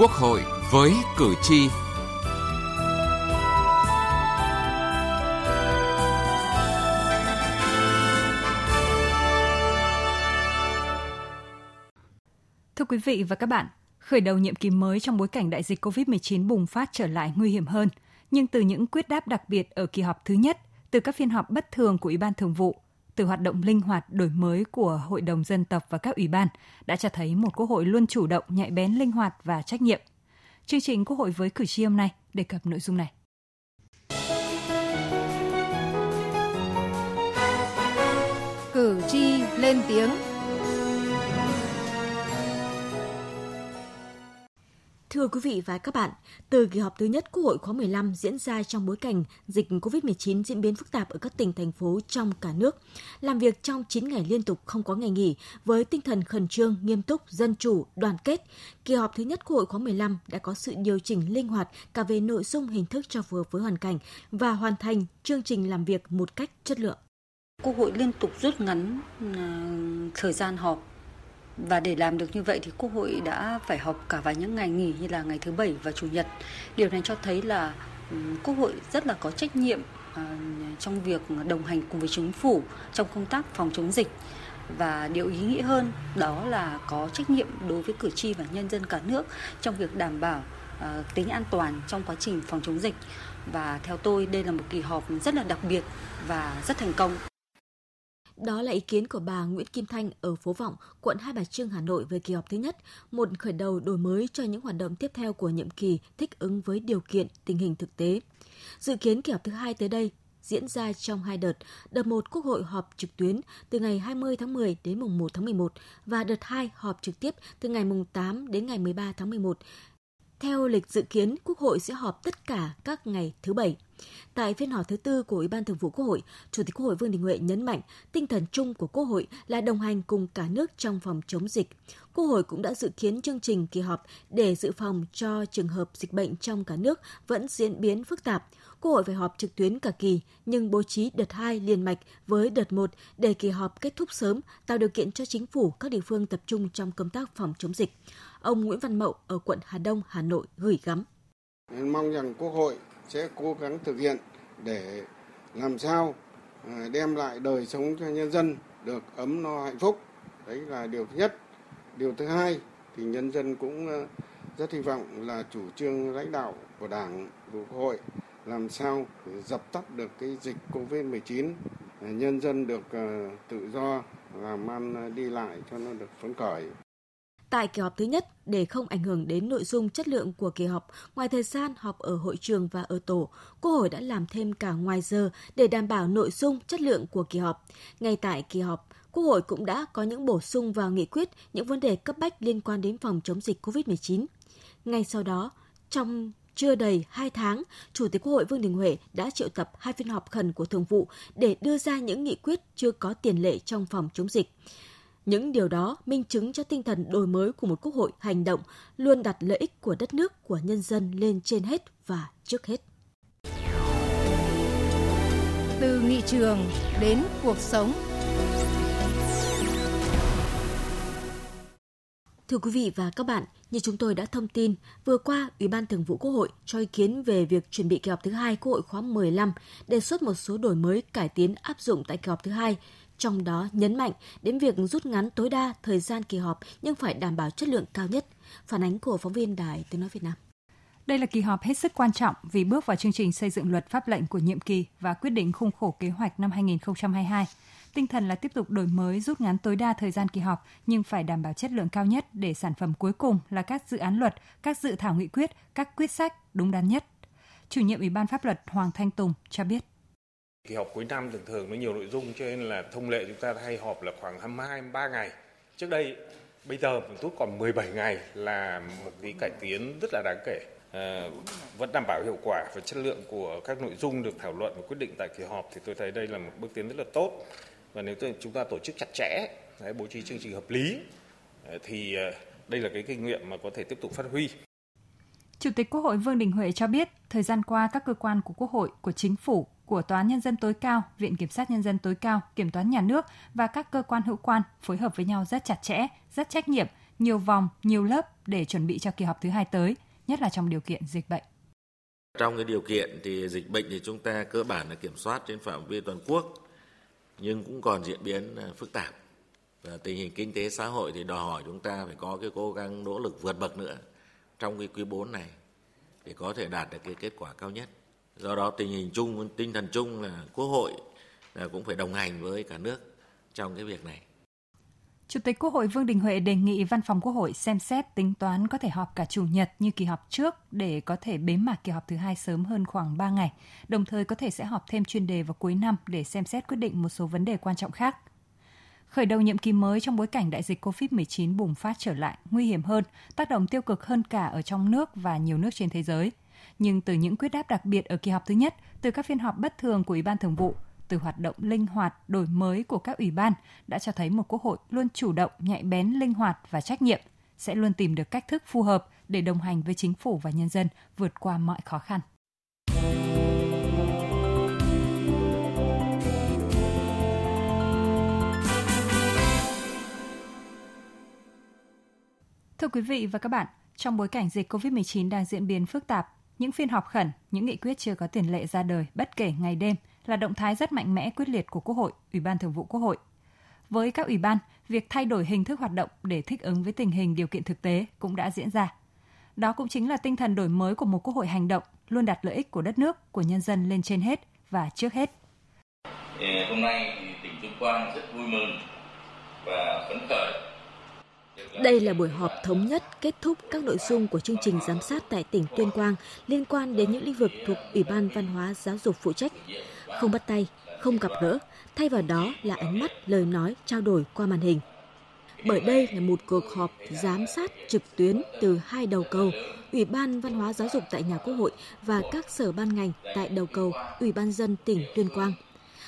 Quốc hội với cử tri. Thưa quý vị và các bạn, khởi đầu nhiệm kỳ mới trong bối cảnh đại dịch COVID-19 bùng phát trở lại nguy hiểm hơn, nhưng từ những quyết đáp đặc biệt ở kỳ họp thứ nhất, từ các phiên họp bất thường của Ủy ban Thường vụ, từ hoạt động linh hoạt đổi mới của Hội đồng dân tộc và các ủy ban đã cho thấy một quốc hội luôn chủ động, nhạy bén, linh hoạt và trách nhiệm. Chương trình Quốc hội với cử tri hôm nay đề cập nội dung này. Cử tri lên tiếng Thưa quý vị và các bạn, từ kỳ họp thứ nhất Quốc hội khóa 15 diễn ra trong bối cảnh dịch COVID-19 diễn biến phức tạp ở các tỉnh, thành phố trong cả nước, làm việc trong 9 ngày liên tục không có ngày nghỉ với tinh thần khẩn trương, nghiêm túc, dân chủ, đoàn kết, kỳ họp thứ nhất Quốc hội khóa 15 đã có sự điều chỉnh linh hoạt cả về nội dung hình thức cho phù hợp với hoàn cảnh và hoàn thành chương trình làm việc một cách chất lượng. Quốc hội liên tục rút ngắn à, thời gian họp và để làm được như vậy thì Quốc hội đã phải họp cả vào những ngày nghỉ như là ngày thứ bảy và chủ nhật. Điều này cho thấy là Quốc hội rất là có trách nhiệm ờ, trong việc đồng hành cùng với chính phủ trong công tác phòng chống dịch và điều ý nghĩa hơn đó là có trách nhiệm đối với cử tri và nhân dân cả nước trong việc đảm bảo ờ, tính an toàn trong quá trình phòng chống dịch và theo tôi, đây là một kỳ họp rất là đặc biệt và rất thành công. Đó là ý kiến của bà Nguyễn Kim Thanh ở phố Vọng, quận Hai Bà Trưng, Hà Nội về kỳ họp thứ nhất, một khởi đầu đổi mới cho những hoạt động tiếp theo của nhiệm kỳ thích ứng với điều kiện tình hình thực tế. Dự kiến kỳ họp thứ hai tới đây diễn ra trong hai đợt. Đợt 1 Quốc hội họp trực tuyến từ ngày 20 tháng 10 đến mùng 1 tháng 11 và đợt 2 họp trực tiếp từ ngày mùng 8 đến ngày 13 tháng 11. Theo lịch dự kiến, Quốc hội sẽ họp tất cả các ngày thứ Bảy. Tại phiên họp thứ tư của Ủy ban Thường vụ Quốc hội, Chủ tịch Quốc hội Vương Đình Huệ nhấn mạnh tinh thần chung của Quốc hội là đồng hành cùng cả nước trong phòng chống dịch. Quốc hội cũng đã dự kiến chương trình kỳ họp để dự phòng cho trường hợp dịch bệnh trong cả nước vẫn diễn biến phức tạp. Quốc hội phải họp trực tuyến cả kỳ, nhưng bố trí đợt 2 liền mạch với đợt 1 để kỳ họp kết thúc sớm, tạo điều kiện cho chính phủ các địa phương tập trung trong công tác phòng chống dịch. Ông Nguyễn Văn Mậu ở quận Hà Đông, Hà Nội gửi gắm. Mong rằng Quốc hội sẽ cố gắng thực hiện để làm sao ờ, đem lại đời sống cho nhân dân được ấm no hạnh phúc. Đấy là điều thứ nhất. Điều thứ hai thì nhân dân cũng ờ, rất hy vọng là chủ trương lãnh đạo của Đảng, của Quốc hội làm sao dập tắt được cái dịch Covid-19, ờ, nhân dân được tự do làm ăn đi lại cho nó được phấn khởi. Tại kỳ họp thứ nhất, để không ảnh hưởng đến nội dung chất lượng của kỳ họp, ngoài thời gian họp ở hội trường và ở tổ, Quốc hội đã làm thêm cả ngoài giờ để đảm bảo nội dung chất lượng của kỳ họp. Ngay tại kỳ họp, Quốc hội cũng đã có những bổ sung vào nghị quyết những vấn đề cấp bách liên quan đến phòng chống dịch COVID-19. Ngay sau đó, trong chưa đầy 2 tháng, Chủ tịch Quốc hội Vương Đình Huệ đã triệu tập hai phiên họp khẩn của Thường vụ để đưa ra những nghị quyết chưa có tiền lệ trong phòng chống dịch. Những điều đó minh chứng cho tinh thần đổi mới của một quốc hội hành động luôn đặt lợi ích của đất nước, của nhân dân lên trên hết và trước hết. Từ nghị trường đến cuộc sống. Thưa quý vị và các bạn, như chúng tôi đã thông tin, vừa qua Ủy ban Thường vụ Quốc hội cho ý kiến về việc chuẩn bị kỳ họp thứ hai Quốc hội khóa 15, đề xuất một số đổi mới cải tiến áp dụng tại kỳ họp thứ hai trong đó nhấn mạnh đến việc rút ngắn tối đa thời gian kỳ họp nhưng phải đảm bảo chất lượng cao nhất. Phản ánh của phóng viên Đài Tiếng Nói Việt Nam. Đây là kỳ họp hết sức quan trọng vì bước vào chương trình xây dựng luật pháp lệnh của nhiệm kỳ và quyết định khung khổ kế hoạch năm 2022. Tinh thần là tiếp tục đổi mới rút ngắn tối đa thời gian kỳ họp nhưng phải đảm bảo chất lượng cao nhất để sản phẩm cuối cùng là các dự án luật, các dự thảo nghị quyết, các quyết sách đúng đắn nhất. Chủ nhiệm Ủy ban pháp luật Hoàng Thanh Tùng cho biết. Kỳ họp cuối năm thường thường nó nhiều nội dung cho nên là thông lệ chúng ta hay họp là khoảng 22 23 ngày. Trước đây bây giờ mình rút còn 17 ngày là một cái cải tiến rất là đáng kể. À, vẫn đảm bảo hiệu quả và chất lượng của các nội dung được thảo luận và quyết định tại kỳ họp thì tôi thấy đây là một bước tiến rất là tốt và nếu chúng ta tổ chức chặt chẽ đấy, bố trí chương trình hợp lý ờ, thì ờ, đây là cái kinh nghiệm mà có thể tiếp tục phát huy Chủ tịch Quốc hội Vương Đình Huệ cho biết, thời gian qua các cơ quan của Quốc hội, của Chính phủ, của Tòa án Nhân dân tối cao, Viện Kiểm sát Nhân dân tối cao, Kiểm toán Nhà nước và các cơ quan hữu quan phối hợp với nhau rất chặt chẽ, rất trách nhiệm, nhiều vòng, nhiều lớp để chuẩn bị cho kỳ họp thứ hai tới, nhất là trong điều kiện dịch bệnh. Trong cái điều kiện thì dịch bệnh thì chúng ta cơ bản là kiểm soát trên phạm vi toàn quốc, nhưng cũng còn diễn biến à, phức tạp. Và tình hình kinh tế xã hội thì đòi hỏi chúng ta phải có cái cố gắng nỗ lực vượt bậc nữa trong cái quý 4 này để có thể đạt được cái kết quả cao nhất. Do đó tình hình chung, tinh thần chung là Quốc hội là cũng phải đồng hành với cả nước trong cái việc này. Chủ tịch Quốc hội Vương Đình Huệ đề nghị Văn phòng Quốc hội xem xét tính toán có thể họp cả chủ nhật như kỳ họp trước để có thể bế mạc kỳ họp thứ hai sớm hơn khoảng 3 ngày. Đồng thời có thể sẽ họp thêm chuyên đề vào cuối năm để xem xét quyết định một số vấn đề quan trọng khác. Khởi đầu nhiệm kỳ mới trong bối cảnh đại dịch COVID-19 bùng phát trở lại, nguy hiểm hơn, tác động tiêu cực hơn cả ở trong nước và nhiều nước trên thế giới. Nhưng từ những quyết đáp đặc biệt ở kỳ họp thứ nhất, từ các phiên họp bất thường của Ủy ban Thường vụ, từ hoạt động linh hoạt, đổi mới của các ủy ban đã cho thấy một quốc hội luôn chủ động, nhạy bén, linh hoạt và trách nhiệm, sẽ luôn tìm được cách thức phù hợp để đồng hành với chính phủ và nhân dân vượt qua mọi khó khăn. Thưa quý vị và các bạn, trong bối cảnh dịch COVID-19 đang diễn biến phức tạp, những phiên họp khẩn, những nghị quyết chưa có tiền lệ ra đời bất kể ngày đêm là động thái rất mạnh mẽ quyết liệt của Quốc hội, Ủy ban Thường vụ Quốc hội. Với các ủy ban, việc thay đổi hình thức hoạt động để thích ứng với tình hình điều kiện thực tế cũng đã diễn ra. Đó cũng chính là tinh thần đổi mới của một Quốc hội hành động, luôn đặt lợi ích của đất nước, của nhân dân lên trên hết và trước hết. Hôm nay thì tỉnh Tuyên Quang rất vui mừng và phấn khởi đây là buổi họp thống nhất kết thúc các nội dung của chương trình giám sát tại tỉnh Tuyên Quang liên quan đến những lĩnh vực thuộc Ủy ban Văn hóa Giáo dục phụ trách. Không bắt tay, không gặp gỡ, thay vào đó là ánh mắt, lời nói, trao đổi qua màn hình. Bởi đây là một cuộc họp giám sát trực tuyến từ hai đầu cầu, Ủy ban Văn hóa Giáo dục tại nhà Quốc hội và các sở ban ngành tại đầu cầu Ủy ban dân tỉnh Tuyên Quang.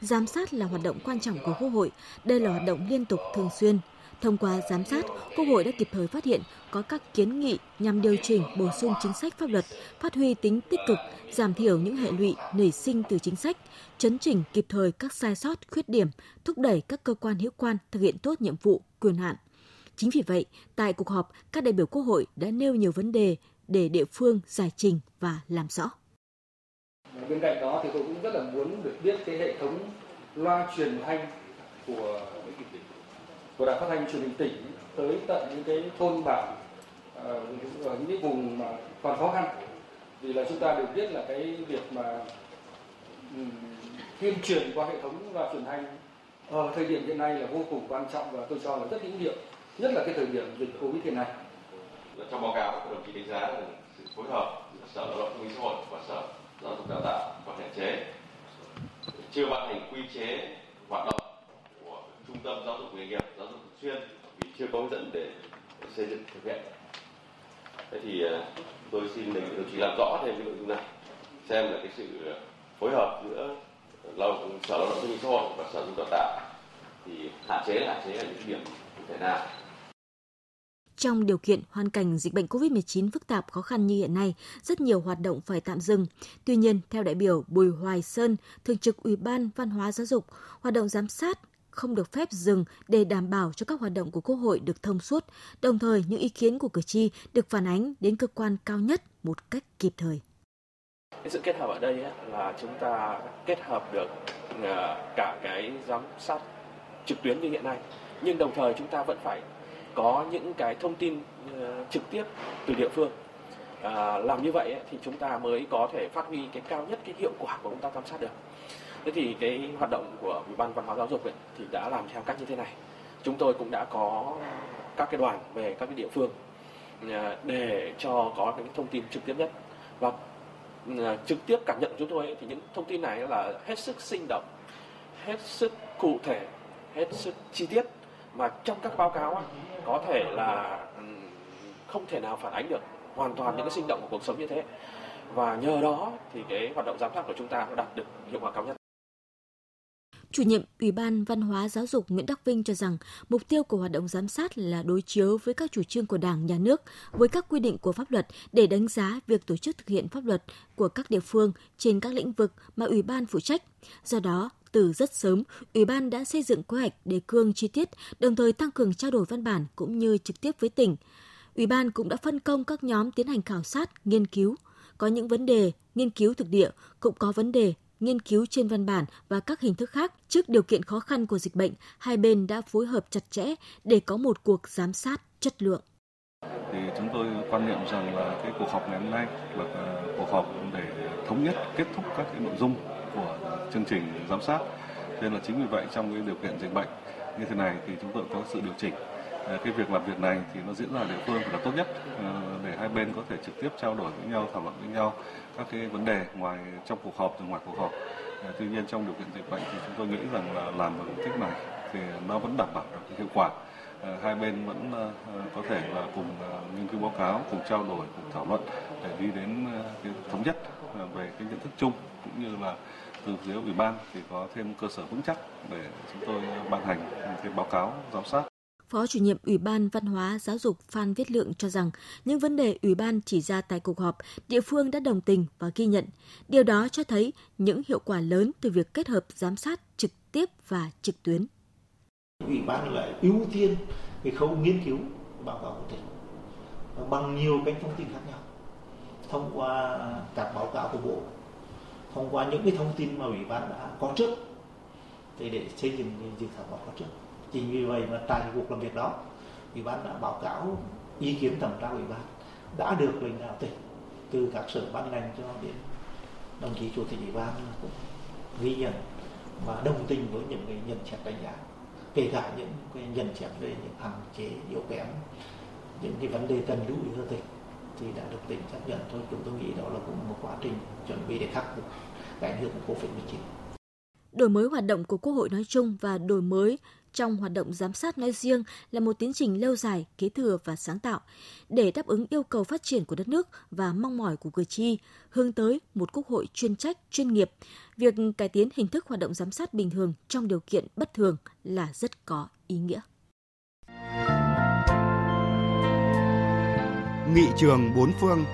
Giám sát là hoạt động quan trọng của Quốc hội, đây là hoạt động liên tục thường xuyên, Thông qua giám sát, Quốc hội đã kịp thời phát hiện có các kiến nghị nhằm điều chỉnh bổ sung chính sách pháp luật, phát huy tính tích cực, giảm thiểu những hệ lụy nảy sinh từ chính sách, chấn chỉnh kịp thời các sai sót, khuyết điểm, thúc đẩy các cơ quan hữu quan thực hiện tốt nhiệm vụ, quyền hạn. Chính vì vậy, tại cuộc họp, các đại biểu Quốc hội đã nêu nhiều vấn đề để địa phương giải trình và làm rõ. Bên cạnh đó thì tôi cũng rất là muốn được biết cái hệ thống loa truyền thanh của của đài phát thanh truyền hình tỉnh tới tận những cái thôn bản ờ, ở những cái vùng mà còn khó khăn. Vì là chúng ta đều biết là cái việc mà tuyên truyền qua hệ thống loa truyền thanh ở thời điểm hiện nay là vô cùng quan trọng và tôi cho là rất hữu hiệu, nhất là cái thời điểm dịch covid hiện nay. Trong báo cáo đồng chí đánh giá là sự phối hợp giữa sở lao động thương binh xã hội và sở giáo dục đào tạo còn hạn chế. Chưa ban hành quy chế hoạt động của trung tâm giáo dục nghề nghiệp xuyên vì chưa có hướng dẫn để xây dựng thực hiện thế thì ờ, tôi xin đề nghị đồng chí làm rõ thêm cái nội dung này xem là cái sự phối hợp giữa lao sở lao động thương binh xã hội và sở giáo dục đào tạo thì hạn chế là hạn chế là những điểm cụ thể nào trong điều kiện hoàn cảnh dịch bệnh COVID-19 phức tạp khó khăn như hiện nay, rất nhiều hoạt động phải tạm dừng. Tuy nhiên, theo đại biểu Bùi Hoài Sơn, Thường trực Ủy ban Văn hóa Giáo dục, hoạt động giám sát không được phép dừng để đảm bảo cho các hoạt động của Quốc hội được thông suốt, đồng thời những ý kiến của cử tri được phản ánh đến cơ quan cao nhất một cách kịp thời. Cái sự kết hợp ở đây là chúng ta kết hợp được ờ, cả cái giám sát trực tuyến như hiện nay, nhưng đồng thời chúng ta vẫn phải có những cái thông tin ờ, trực tiếp từ địa phương. À, làm như vậy thì chúng ta mới có thể phát huy cái cao nhất cái hiệu quả của công tác giám sát được thế thì cái hoạt động của ủy ban văn hóa giáo dục ấy, thì đã làm theo cách như thế này. Chúng tôi cũng đã có các cái đoàn về các cái địa phương à, để cho có những thông tin trực tiếp nhất. Và à, trực tiếp cảm nhận của chúng tôi ấy, thì những thông tin này là hết sức sinh động hết sức cụ thể hết sức chi tiết. Mà trong các báo cáo ấy, có thể là ừ, không thể nào phản ánh được hoàn toàn những cái sinh động của cuộc sống như thế. Và nhờ đó thì cái hoạt động giám sát của chúng ta nó đạt được hiệu quả cao nhất. Chủ nhiệm Ủy ban Văn hóa Giáo dục Nguyễn Đắc Vinh cho rằng mục tiêu của hoạt động giám sát là đối chiếu với các chủ trương của Đảng, Nhà nước, với các quy định của pháp luật để đánh giá việc tổ chức thực hiện pháp luật của các địa phương trên các lĩnh vực mà Ủy ban phụ trách. Do đó, từ rất sớm, Ủy ban đã xây dựng kế hoạch đề cương chi tiết, đồng thời tăng cường trao đổi văn bản cũng như trực tiếp với tỉnh. Ủy ban cũng đã phân công các nhóm tiến hành khảo sát, nghiên cứu. Có những vấn đề nghiên cứu thực địa, cũng có vấn đề nghiên cứu trên văn bản và các hình thức khác. Trước điều kiện khó khăn của dịch bệnh, hai bên đã phối hợp chặt chẽ để có một cuộc giám sát chất lượng. Thì chúng tôi quan niệm rằng là cái cuộc họp ngày hôm nay là à, cuộc họp để thống nhất kết thúc các cái nội dung của chương trình giám sát. Nên là chính vì vậy trong cái điều kiện dịch bệnh như thế này thì chúng tôi có sự điều chỉnh Ờ, cái việc làm việc này thì nó diễn ra ở địa phương là tốt nhất ờ, để hai bên có thể trực tiếp trao đổi với nhau, thảo luận với nhau các cái vấn đề ngoài trong cuộc họp từ ngoài cuộc họp. Ờ, tuy nhiên trong điều kiện dịch bệnh thì chúng tôi nghĩ rằng là làm bằng cách này thì nó vẫn đảm bảo được hiệu quả. Hai bên vẫn có thể là cùng nghiên cứu báo cáo, cùng trao đổi, cùng thảo luận để đi đến cái thống nhất về cái nhận thức chung cũng như là từ phía ủy ban thì có thêm cơ sở vững chắc để chúng tôi ban hành cái báo cáo, giám sát Phó chủ nhiệm Ủy ban Văn hóa Giáo dục Phan Viết Lượng cho rằng những vấn đề Ủy ban chỉ ra tại cuộc họp, địa phương đã đồng tình và ghi nhận. Điều đó cho thấy những hiệu quả lớn từ việc kết hợp giám sát trực tiếp và trực tuyến. Ủy ban lại ưu tiên cái khâu nghiên cứu báo cáo của tỉnh bằng nhiều kênh thông tin khác nhau thông qua các báo cáo của bộ thông qua những cái thông tin mà ủy ban đã có trước để, để xây dựng dự thảo báo cáo trước chính vì vậy mà tại cuộc làm việc đó, ủy ban đã báo cáo ý kiến thẩm tra ủy ban, đã được lãnh đạo tỉnh từ các sở ban ngành cho đến đồng chí chủ tịch ủy ban cũng ghi nhận và đồng tình với những cái nhận xét đánh giá, kể cả những cái nhận xét về những hạn chế, yếu kém, những cái vấn đề cần lưu ý cho tỉnh thì đã được tỉnh chấp nhận. Thôi, chúng tôi nghĩ đó là cũng một quá trình chuẩn bị để khắc phục cái ảnh hưởng của covid 19 đổi mới hoạt động của Quốc hội nói chung và đổi mới trong hoạt động giám sát nói riêng là một tiến trình lâu dài, kế thừa và sáng tạo để đáp ứng yêu cầu phát triển của đất nước và mong mỏi của cử tri, hướng tới một quốc hội chuyên trách, chuyên nghiệp. Việc cải tiến hình thức hoạt động giám sát bình thường trong điều kiện bất thường là rất có ý nghĩa. Nghị trường bốn phương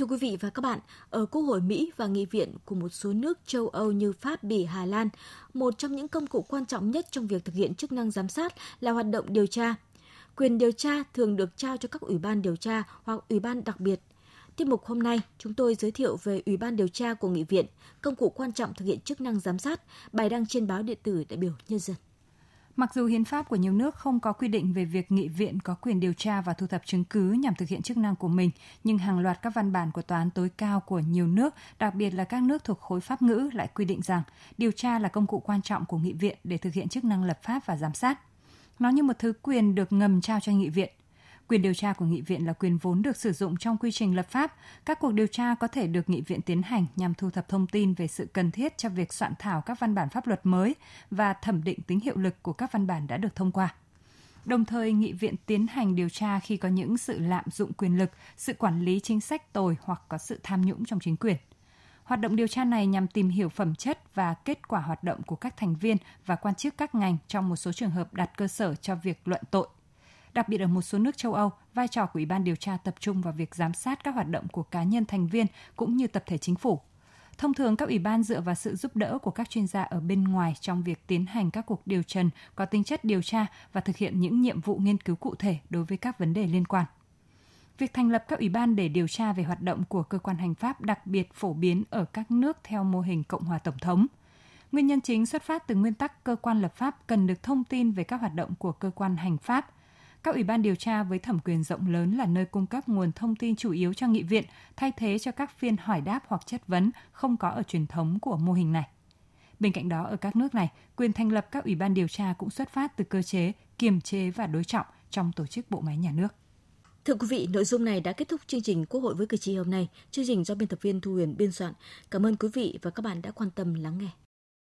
Thưa quý vị và các bạn, ở Quốc hội Mỹ và nghị viện của một số nước châu Âu như Pháp, Bỉ, Hà Lan, một trong những công cụ quan trọng nhất trong việc thực hiện chức năng giám sát là hoạt động điều tra. Quyền điều tra thường được trao cho các ủy ban điều tra hoặc ủy ban đặc biệt. Tiết mục hôm nay, chúng tôi giới thiệu về Ủy ban điều tra của Nghị viện, công cụ quan trọng thực hiện chức năng giám sát, bài đăng trên báo điện tử đại biểu Nhân dân. Mặc dù hiến pháp của nhiều nước không có quy định về việc nghị viện có quyền điều tra và thu thập chứng cứ nhằm thực hiện chức năng của mình, nhưng hàng loạt các văn bản của tòa án tối cao của nhiều nước, đặc biệt là các nước thuộc khối pháp ngữ lại quy định rằng điều tra là công cụ quan trọng của nghị viện để thực hiện chức năng lập pháp và giám sát. Nó như một thứ quyền được ngầm trao cho nghị viện. Quyền điều tra của nghị viện là quyền vốn được sử dụng trong quy trình lập pháp. Các cuộc điều tra có thể được nghị viện tiến hành nhằm thu thập thông tin về sự cần thiết cho việc soạn thảo các văn bản pháp luật mới và thẩm định tính hiệu lực của các văn bản đã được thông qua. Đồng thời, nghị viện tiến hành điều tra khi có những sự lạm dụng quyền lực, sự quản lý chính sách tồi hoặc có sự tham nhũng trong chính quyền. Hoạt động điều tra này nhằm tìm hiểu phẩm chất và kết quả hoạt động của các thành viên và quan chức các ngành trong một số trường hợp đặt cơ sở cho việc luận tội Đặc biệt ở một số nước châu Âu, vai trò của Ủy ban điều tra tập trung vào việc giám sát các hoạt động của cá nhân thành viên cũng như tập thể chính phủ. Thông thường các ủy ban dựa vào sự giúp đỡ của các chuyên gia ở bên ngoài trong việc tiến hành các cuộc điều trần có tính chất điều tra và thực hiện những nhiệm vụ nghiên cứu cụ thể đối với các vấn đề liên quan. Việc thành lập các ủy ban để điều tra về hoạt động của cơ quan hành pháp đặc biệt phổ biến ở các nước theo mô hình Cộng hòa Tổng thống. Nguyên nhân chính xuất phát từ nguyên tắc cơ quan lập pháp cần được thông tin về các hoạt động của cơ quan hành pháp – các ủy ban điều tra với thẩm quyền rộng lớn là nơi cung cấp nguồn thông tin chủ yếu cho nghị viện, thay thế cho các phiên hỏi đáp hoặc chất vấn không có ở truyền thống của mô hình này. Bên cạnh đó, ở các nước này, quyền thành lập các ủy ban điều tra cũng xuất phát từ cơ chế kiềm chế và đối trọng trong tổ chức bộ máy nhà nước. Thưa quý vị, nội dung này đã kết thúc chương trình Quốc hội với cử tri hôm nay. Chương trình do biên tập viên Thu Huyền biên soạn. Cảm ơn quý vị và các bạn đã quan tâm lắng nghe.